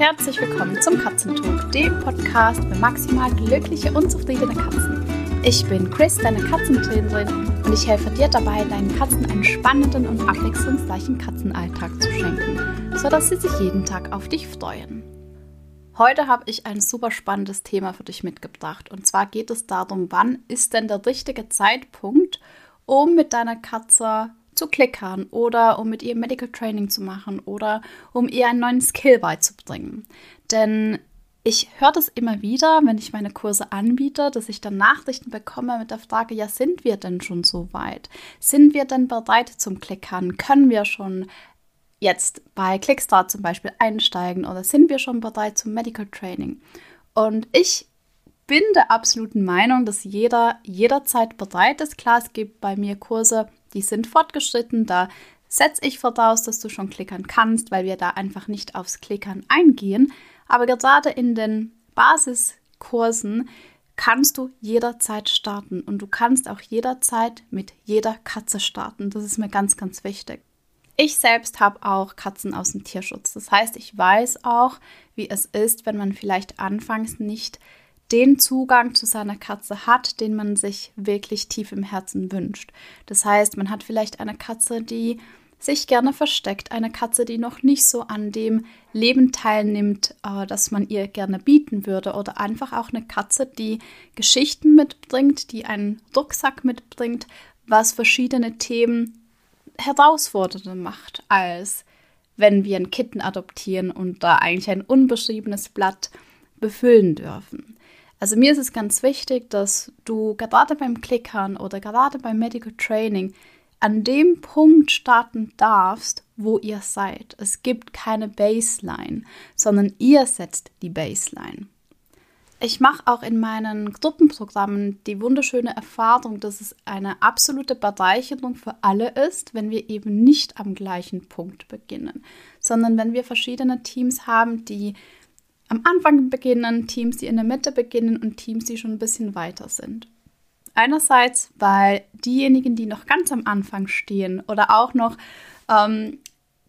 herzlich willkommen zum Katzentalk, dem Podcast für maximal glückliche und zufriedene Katzen. Ich bin Chris, deine Katzentrainerin, und ich helfe dir dabei, deinen Katzen einen spannenden und abwechslungsreichen Katzenalltag zu schenken, sodass sie sich jeden Tag auf dich freuen. Heute habe ich ein super spannendes Thema für dich mitgebracht. Und zwar geht es darum, wann ist denn der richtige Zeitpunkt, um mit deiner Katze zu klickern oder um mit ihr Medical Training zu machen oder um ihr einen neuen Skill beizubringen. Denn ich höre das immer wieder, wenn ich meine Kurse anbiete, dass ich dann Nachrichten bekomme mit der Frage, ja, sind wir denn schon so weit? Sind wir denn bereit zum Klickern? Können wir schon jetzt bei Clickstart zum Beispiel einsteigen oder sind wir schon bereit zum Medical Training? Und ich bin der absoluten Meinung, dass jeder jederzeit bereit ist. Klar, es gibt bei mir Kurse, die sind fortgeschritten. Da setze ich voraus, dass du schon klickern kannst, weil wir da einfach nicht aufs Klickern eingehen. Aber gerade in den Basiskursen kannst du jederzeit starten und du kannst auch jederzeit mit jeder Katze starten. Das ist mir ganz, ganz wichtig. Ich selbst habe auch Katzen aus dem Tierschutz. Das heißt, ich weiß auch, wie es ist, wenn man vielleicht anfangs nicht den Zugang zu seiner Katze hat, den man sich wirklich tief im Herzen wünscht. Das heißt, man hat vielleicht eine Katze, die sich gerne versteckt, eine Katze, die noch nicht so an dem Leben teilnimmt, äh, das man ihr gerne bieten würde, oder einfach auch eine Katze, die Geschichten mitbringt, die einen Rucksack mitbringt, was verschiedene Themen herausfordernder macht, als wenn wir ein Kitten adoptieren und da eigentlich ein unbeschriebenes Blatt befüllen dürfen. Also mir ist es ganz wichtig, dass du gerade beim Klickern oder gerade beim Medical Training an dem Punkt starten darfst, wo ihr seid. Es gibt keine Baseline, sondern ihr setzt die Baseline. Ich mache auch in meinen Gruppenprogrammen die wunderschöne Erfahrung, dass es eine absolute Bereicherung für alle ist, wenn wir eben nicht am gleichen Punkt beginnen, sondern wenn wir verschiedene Teams haben, die am Anfang beginnen, Teams, die in der Mitte beginnen und Teams, die schon ein bisschen weiter sind. Einerseits, weil diejenigen, die noch ganz am Anfang stehen oder auch noch ähm,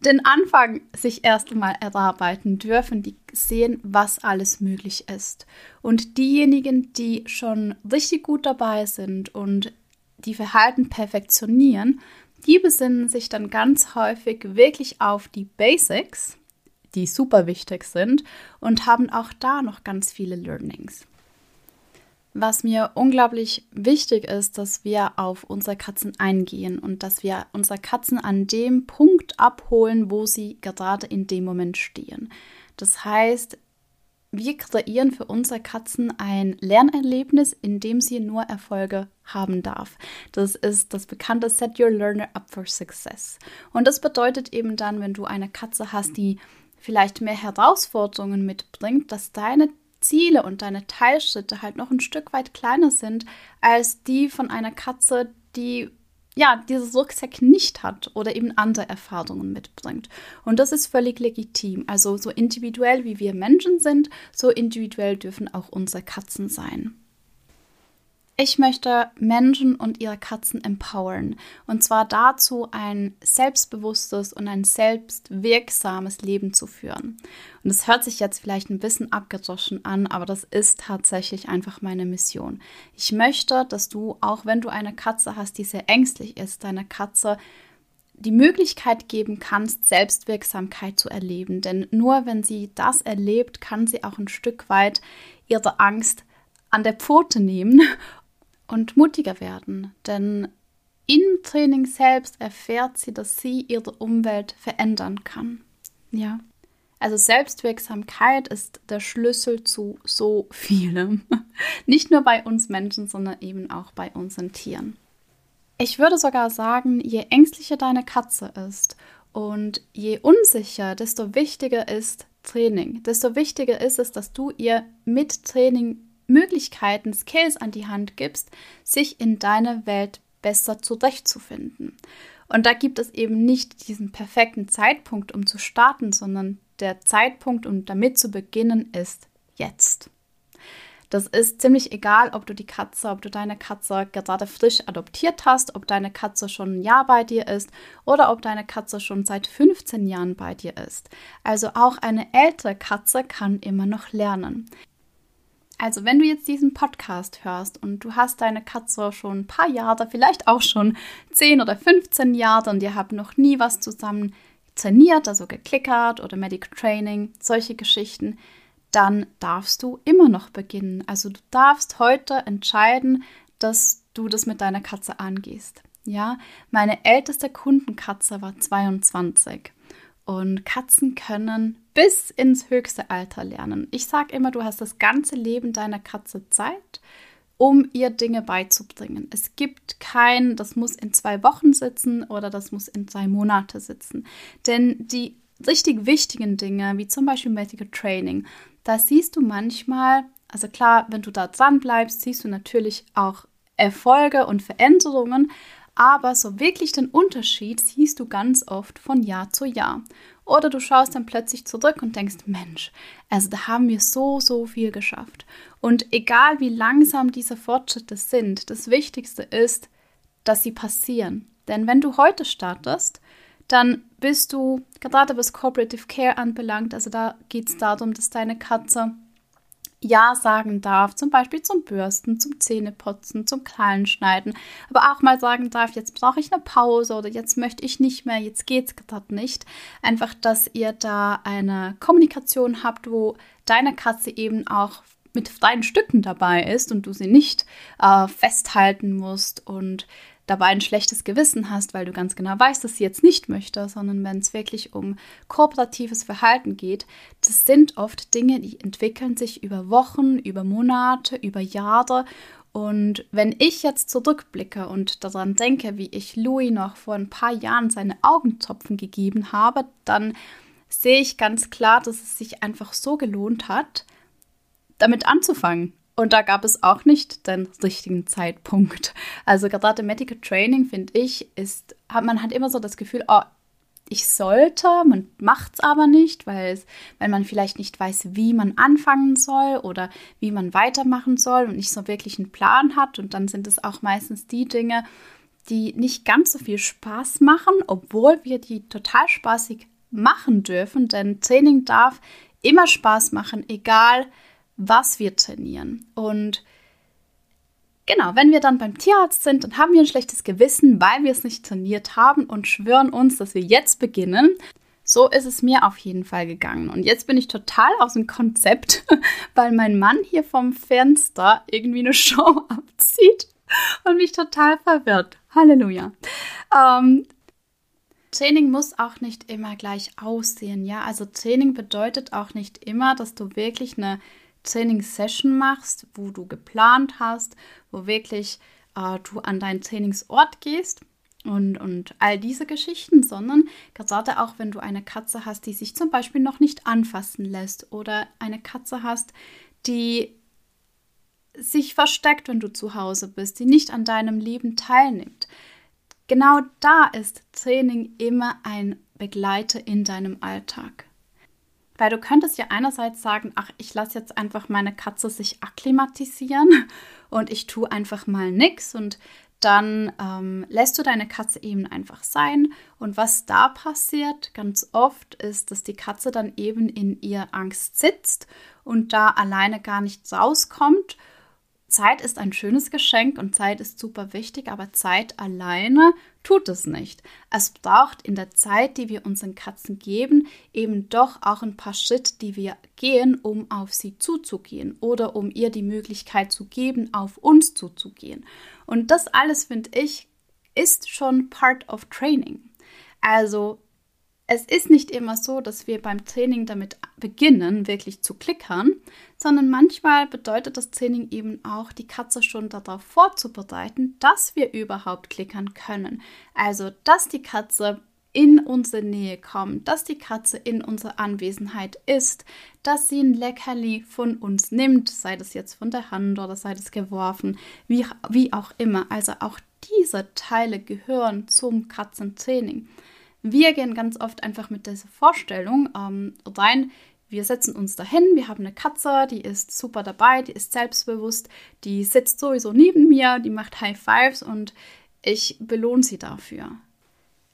den Anfang sich erst einmal erarbeiten dürfen, die sehen, was alles möglich ist. Und diejenigen, die schon richtig gut dabei sind und die Verhalten perfektionieren, die besinnen sich dann ganz häufig wirklich auf die Basics die super wichtig sind und haben auch da noch ganz viele Learnings. Was mir unglaublich wichtig ist, dass wir auf unsere Katzen eingehen und dass wir unsere Katzen an dem Punkt abholen, wo sie gerade in dem Moment stehen. Das heißt, wir kreieren für unsere Katzen ein Lernerlebnis, in dem sie nur Erfolge haben darf. Das ist das bekannte Set Your Learner Up for Success. Und das bedeutet eben dann, wenn du eine Katze hast, die vielleicht mehr Herausforderungen mitbringt, dass deine Ziele und deine Teilschritte halt noch ein Stück weit kleiner sind als die von einer Katze, die ja dieses Rucksack nicht hat oder eben andere Erfahrungen mitbringt. Und das ist völlig legitim. Also so individuell wie wir Menschen sind, so individuell dürfen auch unsere Katzen sein. Ich möchte Menschen und ihre Katzen empowern. Und zwar dazu, ein selbstbewusstes und ein selbstwirksames Leben zu führen. Und es hört sich jetzt vielleicht ein bisschen abgedroschen an, aber das ist tatsächlich einfach meine Mission. Ich möchte, dass du, auch wenn du eine Katze hast, die sehr ängstlich ist, deiner Katze die Möglichkeit geben kannst, Selbstwirksamkeit zu erleben. Denn nur wenn sie das erlebt, kann sie auch ein Stück weit ihre Angst an der Pfote nehmen und mutiger werden, denn im Training selbst erfährt sie, dass sie ihre Umwelt verändern kann. Ja. Also Selbstwirksamkeit ist der Schlüssel zu so vielem. Nicht nur bei uns Menschen, sondern eben auch bei unseren Tieren. Ich würde sogar sagen, je ängstlicher deine Katze ist und je unsicher, desto wichtiger ist Training. Desto wichtiger ist es, dass du ihr mit Training Möglichkeiten, Skills an die Hand gibst, sich in deiner Welt besser zurechtzufinden. Und da gibt es eben nicht diesen perfekten Zeitpunkt, um zu starten, sondern der Zeitpunkt, um damit zu beginnen, ist jetzt. Das ist ziemlich egal, ob du die Katze, ob du deine Katze gerade frisch adoptiert hast, ob deine Katze schon ein Jahr bei dir ist oder ob deine Katze schon seit 15 Jahren bei dir ist. Also auch eine ältere Katze kann immer noch lernen. Also, wenn du jetzt diesen Podcast hörst und du hast deine Katze schon ein paar Jahre, vielleicht auch schon 10 oder 15 Jahre und ihr habt noch nie was zusammen trainiert, also geklickert oder Medical Training, solche Geschichten, dann darfst du immer noch beginnen. Also du darfst heute entscheiden, dass du das mit deiner Katze angehst. Ja, meine älteste Kundenkatze war 22 und Katzen können bis ins höchste Alter lernen. Ich sage immer, du hast das ganze Leben deiner Katze Zeit, um ihr Dinge beizubringen. Es gibt kein, das muss in zwei Wochen sitzen oder das muss in zwei Monate sitzen. Denn die richtig wichtigen Dinge, wie zum Beispiel Medical Training, da siehst du manchmal, also klar, wenn du da dran bleibst, siehst du natürlich auch Erfolge und Veränderungen, aber so wirklich den Unterschied siehst du ganz oft von Jahr zu Jahr. Oder du schaust dann plötzlich zurück und denkst, Mensch, also da haben wir so, so viel geschafft. Und egal wie langsam diese Fortschritte sind, das Wichtigste ist, dass sie passieren. Denn wenn du heute startest, dann bist du, gerade was Cooperative Care anbelangt, also da geht es darum, dass deine Katze ja sagen darf, zum Beispiel zum Bürsten, zum Zähneputzen, zum Krallenschneiden, aber auch mal sagen darf, jetzt brauche ich eine Pause oder jetzt möchte ich nicht mehr, jetzt geht es gerade nicht. Einfach, dass ihr da eine Kommunikation habt, wo deine Katze eben auch mit freien Stücken dabei ist und du sie nicht äh, festhalten musst und dabei ein schlechtes Gewissen hast, weil du ganz genau weißt, dass sie jetzt nicht möchte, sondern wenn es wirklich um kooperatives Verhalten geht, das sind oft Dinge, die entwickeln sich über Wochen, über Monate, über Jahre. Und wenn ich jetzt zurückblicke und daran denke, wie ich Louis noch vor ein paar Jahren seine Augentropfen gegeben habe, dann sehe ich ganz klar, dass es sich einfach so gelohnt hat, damit anzufangen. Und da gab es auch nicht den richtigen Zeitpunkt. Also gerade Medical Training, finde ich, ist, hat, man hat immer so das Gefühl, oh, ich sollte, man macht es aber nicht, weil, es, weil man vielleicht nicht weiß, wie man anfangen soll oder wie man weitermachen soll und nicht so wirklich einen Plan hat. Und dann sind es auch meistens die Dinge, die nicht ganz so viel Spaß machen, obwohl wir die total spaßig machen dürfen. Denn Training darf immer Spaß machen, egal was wir trainieren. Und genau, wenn wir dann beim Tierarzt sind, dann haben wir ein schlechtes Gewissen, weil wir es nicht trainiert haben und schwören uns, dass wir jetzt beginnen. So ist es mir auf jeden Fall gegangen. Und jetzt bin ich total aus dem Konzept, weil mein Mann hier vom Fenster irgendwie eine Show abzieht und mich total verwirrt. Halleluja. Ähm, Training muss auch nicht immer gleich aussehen, ja. Also Training bedeutet auch nicht immer, dass du wirklich eine Trainingssession machst, wo du geplant hast, wo wirklich äh, du an deinen Trainingsort gehst und, und all diese Geschichten, sondern gerade auch wenn du eine Katze hast, die sich zum Beispiel noch nicht anfassen lässt oder eine Katze hast, die sich versteckt, wenn du zu Hause bist, die nicht an deinem Leben teilnimmt. Genau da ist Training immer ein Begleiter in deinem Alltag. Weil du könntest ja einerseits sagen, ach, ich lasse jetzt einfach meine Katze sich akklimatisieren und ich tue einfach mal nichts und dann ähm, lässt du deine Katze eben einfach sein. Und was da passiert ganz oft ist, dass die Katze dann eben in ihr Angst sitzt und da alleine gar nicht rauskommt Zeit ist ein schönes Geschenk und Zeit ist super wichtig, aber Zeit alleine tut es nicht. Es braucht in der Zeit, die wir unseren Katzen geben, eben doch auch ein paar Schritte, die wir gehen, um auf sie zuzugehen oder um ihr die Möglichkeit zu geben, auf uns zuzugehen. Und das alles, finde ich, ist schon part of training. Also es ist nicht immer so, dass wir beim Training damit beginnen, wirklich zu klickern, sondern manchmal bedeutet das Training eben auch, die Katze schon darauf vorzubereiten, dass wir überhaupt klickern können. Also, dass die Katze in unsere Nähe kommt, dass die Katze in unserer Anwesenheit ist, dass sie ein Leckerli von uns nimmt, sei das jetzt von der Hand oder sei das geworfen, wie, wie auch immer. Also auch diese Teile gehören zum Katzentraining. Wir gehen ganz oft einfach mit dieser Vorstellung ähm, rein, wir setzen uns dahin, wir haben eine Katze, die ist super dabei, die ist selbstbewusst, die sitzt sowieso neben mir, die macht High Fives und ich belohne sie dafür.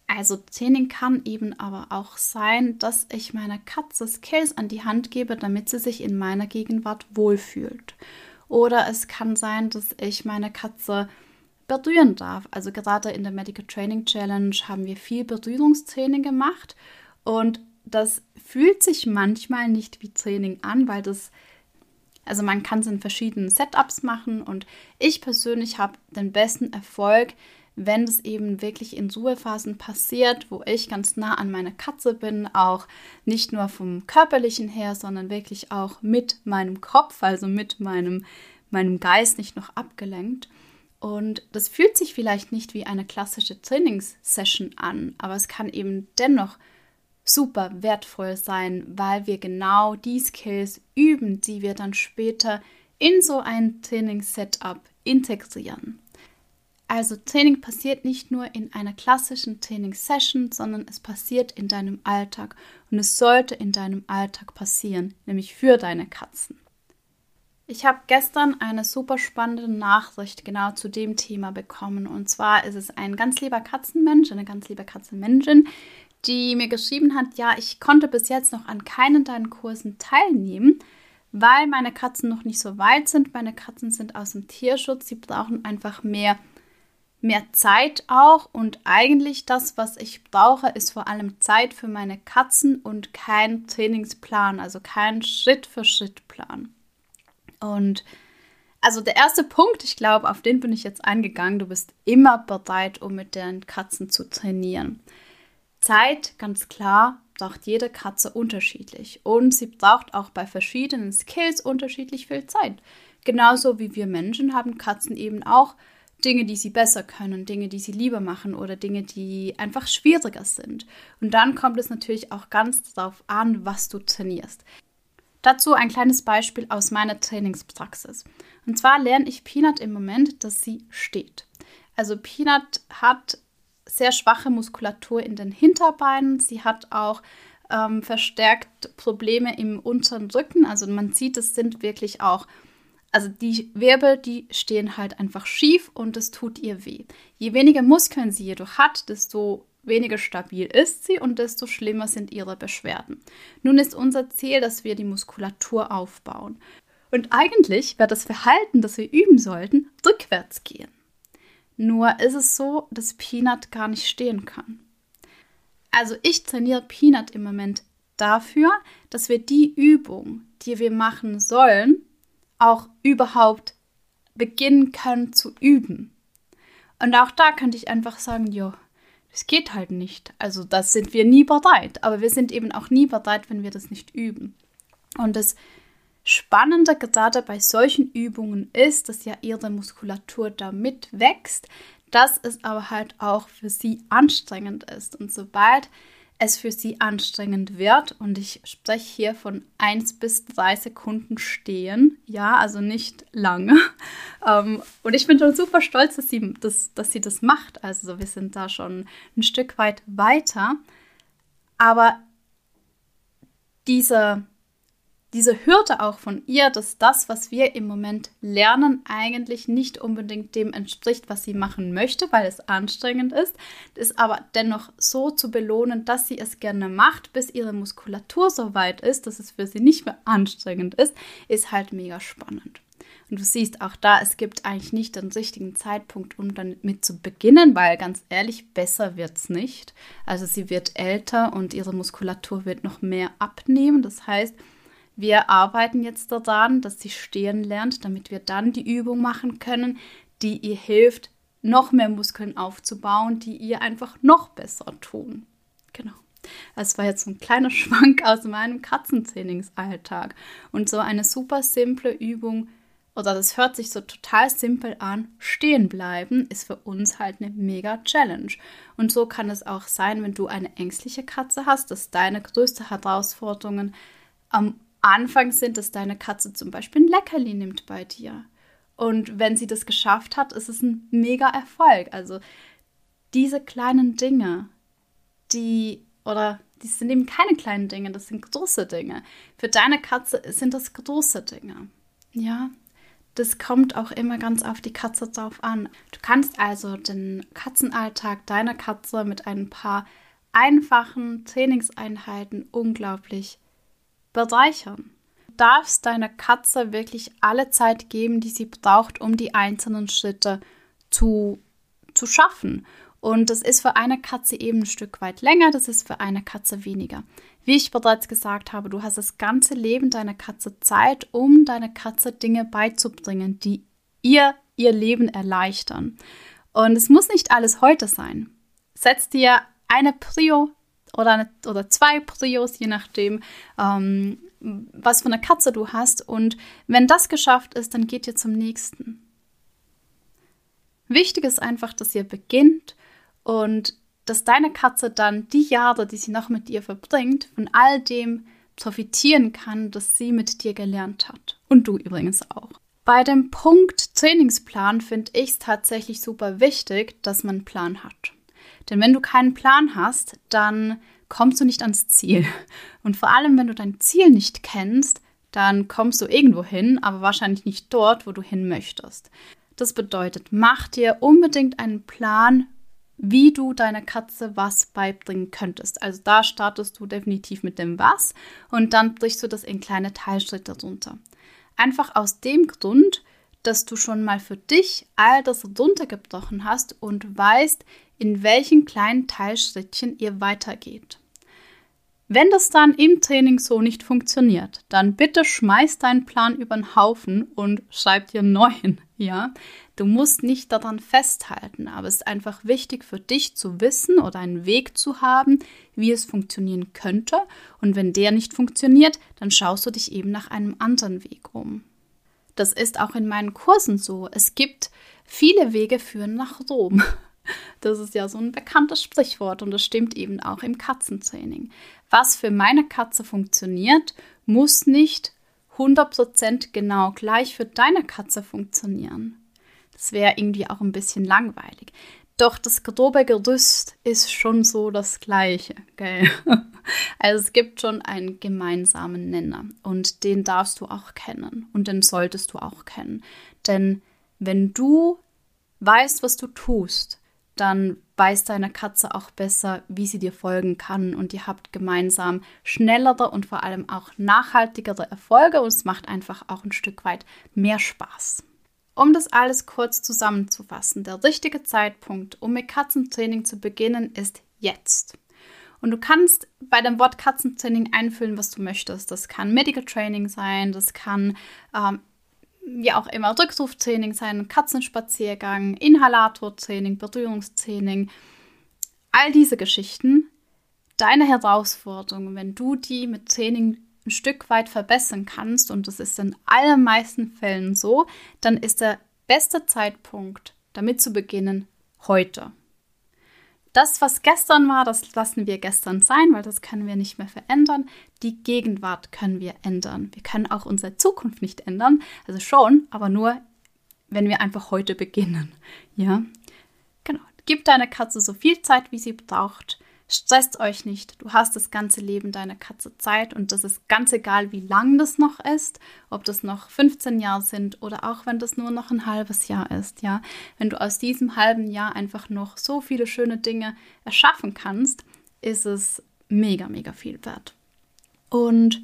Also Training kann eben aber auch sein, dass ich meiner Katze Skills an die Hand gebe, damit sie sich in meiner Gegenwart wohlfühlt. Oder es kann sein, dass ich meine Katze berühren darf. Also gerade in der Medical Training Challenge haben wir viel Berührungstraining gemacht und das fühlt sich manchmal nicht wie Training an, weil das also man kann es in verschiedenen Setups machen und ich persönlich habe den besten Erfolg, wenn es eben wirklich in Ruhephasen passiert, wo ich ganz nah an meiner Katze bin, auch nicht nur vom körperlichen her, sondern wirklich auch mit meinem Kopf, also mit meinem, meinem Geist nicht noch abgelenkt. Und das fühlt sich vielleicht nicht wie eine klassische Trainingssession an, aber es kann eben dennoch super wertvoll sein, weil wir genau die Skills üben, die wir dann später in so ein Trainingssetup integrieren. Also Training passiert nicht nur in einer klassischen Trainingssession, sondern es passiert in deinem Alltag und es sollte in deinem Alltag passieren, nämlich für deine Katzen. Ich habe gestern eine super spannende Nachricht genau zu dem Thema bekommen. Und zwar ist es ein ganz lieber Katzenmensch, eine ganz liebe Katzenmenschin, die mir geschrieben hat, ja, ich konnte bis jetzt noch an keinen deinen Kursen teilnehmen, weil meine Katzen noch nicht so weit sind. Meine Katzen sind aus dem Tierschutz, sie brauchen einfach mehr mehr Zeit auch und eigentlich das, was ich brauche, ist vor allem Zeit für meine Katzen und kein Trainingsplan, also kein Schritt-für-Schritt-Plan. Und also der erste Punkt, ich glaube, auf den bin ich jetzt eingegangen, du bist immer bereit, um mit deinen Katzen zu trainieren. Zeit, ganz klar, braucht jede Katze unterschiedlich und sie braucht auch bei verschiedenen Skills unterschiedlich viel Zeit. Genauso wie wir Menschen haben Katzen eben auch Dinge, die sie besser können, Dinge, die sie lieber machen oder Dinge, die einfach schwieriger sind. Und dann kommt es natürlich auch ganz darauf an, was du trainierst. Dazu ein kleines Beispiel aus meiner Trainingspraxis. Und zwar lerne ich Peanut im Moment, dass sie steht. Also Peanut hat sehr schwache Muskulatur in den Hinterbeinen. Sie hat auch ähm, verstärkt Probleme im unteren Rücken. Also man sieht, es sind wirklich auch also die Wirbel, die stehen halt einfach schief und es tut ihr weh. Je weniger Muskeln sie jedoch hat, desto weniger stabil ist sie und desto schlimmer sind ihre Beschwerden. Nun ist unser Ziel, dass wir die Muskulatur aufbauen. Und eigentlich wäre das Verhalten, das wir üben sollten, rückwärts gehen. Nur ist es so, dass Peanut gar nicht stehen kann. Also ich trainiere Peanut im Moment dafür, dass wir die Übung, die wir machen sollen, auch überhaupt beginnen können zu üben. Und auch da könnte ich einfach sagen, jo, das geht halt nicht. Also das sind wir nie bereit. Aber wir sind eben auch nie bereit, wenn wir das nicht üben. Und das Spannende gerade bei solchen Übungen ist, dass ja ihre Muskulatur damit wächst, dass es aber halt auch für sie anstrengend ist. Und sobald es für sie anstrengend wird. Und ich spreche hier von 1 bis 3 Sekunden stehen. Ja, also nicht lange. Ähm, und ich bin schon super stolz, dass sie das, dass sie das macht. Also wir sind da schon ein Stück weit weiter. Aber diese diese Hürde auch von ihr, dass das, was wir im Moment lernen, eigentlich nicht unbedingt dem entspricht, was sie machen möchte, weil es anstrengend ist, ist aber dennoch so zu belohnen, dass sie es gerne macht, bis ihre Muskulatur so weit ist, dass es für sie nicht mehr anstrengend ist, ist halt mega spannend. Und du siehst auch da, es gibt eigentlich nicht den richtigen Zeitpunkt, um damit zu beginnen, weil ganz ehrlich, besser wird es nicht. Also sie wird älter und ihre Muskulatur wird noch mehr abnehmen. Das heißt, wir arbeiten jetzt daran, dass sie stehen lernt, damit wir dann die Übung machen können, die ihr hilft, noch mehr Muskeln aufzubauen, die ihr einfach noch besser tun. Genau. Das war jetzt so ein kleiner Schwank aus meinem Katzentrainingsalltag. Und so eine super simple Übung, oder das hört sich so total simpel an, stehen bleiben, ist für uns halt eine mega Challenge. Und so kann es auch sein, wenn du eine ängstliche Katze hast, dass deine größte Herausforderungen am Anfang sind, dass deine Katze zum Beispiel ein Leckerli nimmt bei dir. Und wenn sie das geschafft hat, ist es ein mega Erfolg. Also diese kleinen Dinge, die, oder Das sind eben keine kleinen Dinge, das sind große Dinge. Für deine Katze sind das große Dinge. Ja, das kommt auch immer ganz auf die Katze drauf an. Du kannst also den Katzenalltag deiner Katze mit ein paar einfachen Trainingseinheiten unglaublich bereichern. Du darfst deiner Katze wirklich alle Zeit geben, die sie braucht, um die einzelnen Schritte zu, zu schaffen. Und das ist für eine Katze eben ein Stück weit länger, das ist für eine Katze weniger. Wie ich bereits gesagt habe, du hast das ganze Leben deiner Katze Zeit, um deiner Katze Dinge beizubringen, die ihr ihr Leben erleichtern. Und es muss nicht alles heute sein. Setz dir eine Prio oder, eine, oder zwei Prios, je nachdem, ähm, was für eine Katze du hast. Und wenn das geschafft ist, dann geht ihr zum nächsten. Wichtig ist einfach, dass ihr beginnt und dass deine Katze dann die Jahre, die sie noch mit dir verbringt, von all dem profitieren kann, das sie mit dir gelernt hat. Und du übrigens auch. Bei dem Punkt Trainingsplan finde ich es tatsächlich super wichtig, dass man einen Plan hat. Denn wenn du keinen Plan hast, dann kommst du nicht ans Ziel. Und vor allem, wenn du dein Ziel nicht kennst, dann kommst du irgendwo hin, aber wahrscheinlich nicht dort, wo du hin möchtest. Das bedeutet, mach dir unbedingt einen Plan, wie du deiner Katze was beibringen könntest. Also da startest du definitiv mit dem Was und dann brichst du das in kleine Teilschritte runter. Einfach aus dem Grund, dass du schon mal für dich all das runtergebrochen hast und weißt, in welchen kleinen Teilschrittchen ihr weitergeht. Wenn das dann im Training so nicht funktioniert, dann bitte schmeiß deinen Plan über den Haufen und schreib dir einen neuen, ja? Du musst nicht daran festhalten, aber es ist einfach wichtig für dich zu wissen oder einen Weg zu haben, wie es funktionieren könnte. Und wenn der nicht funktioniert, dann schaust du dich eben nach einem anderen Weg um. Das ist auch in meinen Kursen so. Es gibt viele Wege führen nach Rom. Das ist ja so ein bekanntes Sprichwort und das stimmt eben auch im Katzentraining. Was für meine Katze funktioniert, muss nicht 100% genau gleich für deine Katze funktionieren. Das wäre irgendwie auch ein bisschen langweilig. Doch das grobe Gerüst ist schon so das gleiche. Gell? Also es gibt schon einen gemeinsamen Nenner und den darfst du auch kennen und den solltest du auch kennen. Denn wenn du weißt, was du tust, dann weiß deine Katze auch besser, wie sie dir folgen kann und ihr habt gemeinsam schnellere und vor allem auch nachhaltigere Erfolge und es macht einfach auch ein Stück weit mehr Spaß. Um das alles kurz zusammenzufassen, der richtige Zeitpunkt, um mit Katzentraining zu beginnen, ist jetzt. Und du kannst bei dem Wort Katzentraining einfüllen, was du möchtest. Das kann Medical Training sein, das kann ähm, ja auch immer Rückruftraining sein, Katzenspaziergang, Inhalatortraining, Berührungstraining, all diese Geschichten. Deine Herausforderung, wenn du die mit Training ein Stück weit verbessern kannst, und das ist in allermeisten Fällen so, dann ist der beste Zeitpunkt, damit zu beginnen, heute. Das, was gestern war, das lassen wir gestern sein, weil das können wir nicht mehr verändern. Die Gegenwart können wir ändern. Wir können auch unsere Zukunft nicht ändern, also schon, aber nur, wenn wir einfach heute beginnen. Ja, genau. Gib deiner Katze so viel Zeit, wie sie braucht. Stresst euch nicht. Du hast das ganze Leben deiner Katze Zeit und das ist ganz egal, wie lang das noch ist, ob das noch 15 Jahre sind oder auch wenn das nur noch ein halbes Jahr ist, ja. Wenn du aus diesem halben Jahr einfach noch so viele schöne Dinge erschaffen kannst, ist es mega, mega viel wert. Und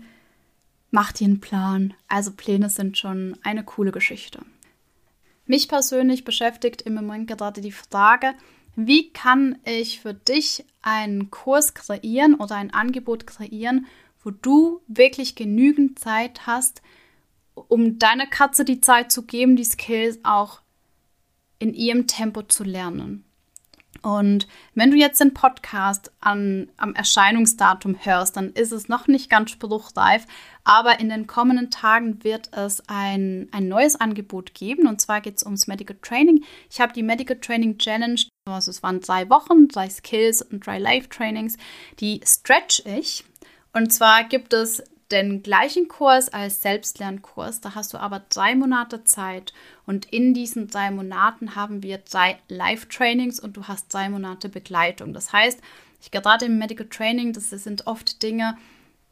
mach dir einen Plan. Also Pläne sind schon eine coole Geschichte. Mich persönlich beschäftigt im Moment gerade die Frage, wie kann ich für dich einen Kurs kreieren oder ein Angebot kreieren, wo du wirklich genügend Zeit hast, um deiner Katze die Zeit zu geben, die Skills auch in ihrem Tempo zu lernen. Und wenn du jetzt den Podcast an, am Erscheinungsdatum hörst, dann ist es noch nicht ganz spruchreif, aber in den kommenden Tagen wird es ein, ein neues Angebot geben und zwar geht es ums Medical Training. Ich habe die Medical Training Challenge, also es waren drei Wochen, drei Skills und drei Life Trainings, die stretch ich. Und zwar gibt es den gleichen Kurs als Selbstlernkurs. Da hast du aber drei Monate Zeit und in diesen drei Monaten haben wir drei Live-Trainings und du hast drei Monate Begleitung. Das heißt, Ich gerade im Medical Training, das sind oft Dinge,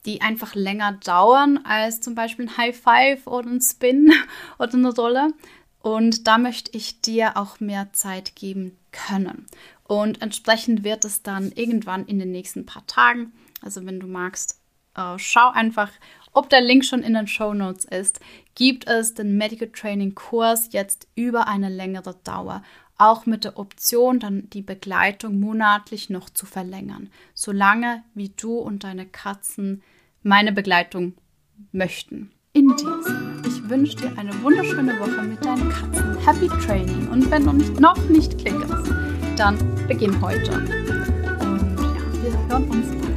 die einfach länger dauern als zum Beispiel ein High Five oder ein Spin oder eine Rolle. Und da möchte ich dir auch mehr Zeit geben können. Und entsprechend wird es dann irgendwann in den nächsten paar Tagen, also wenn du magst, äh, schau einfach, ob der Link schon in den Show Notes ist, gibt es den Medical Training Kurs jetzt über eine längere Dauer auch mit der Option, dann die Begleitung monatlich noch zu verlängern, solange wie du und deine Katzen meine Begleitung möchten. In diesem ich wünsche dir eine wunderschöne Woche mit deinen Katzen. Happy Training und wenn du noch nicht klickerst, dann beginn heute. Und ja, wir hören uns bald.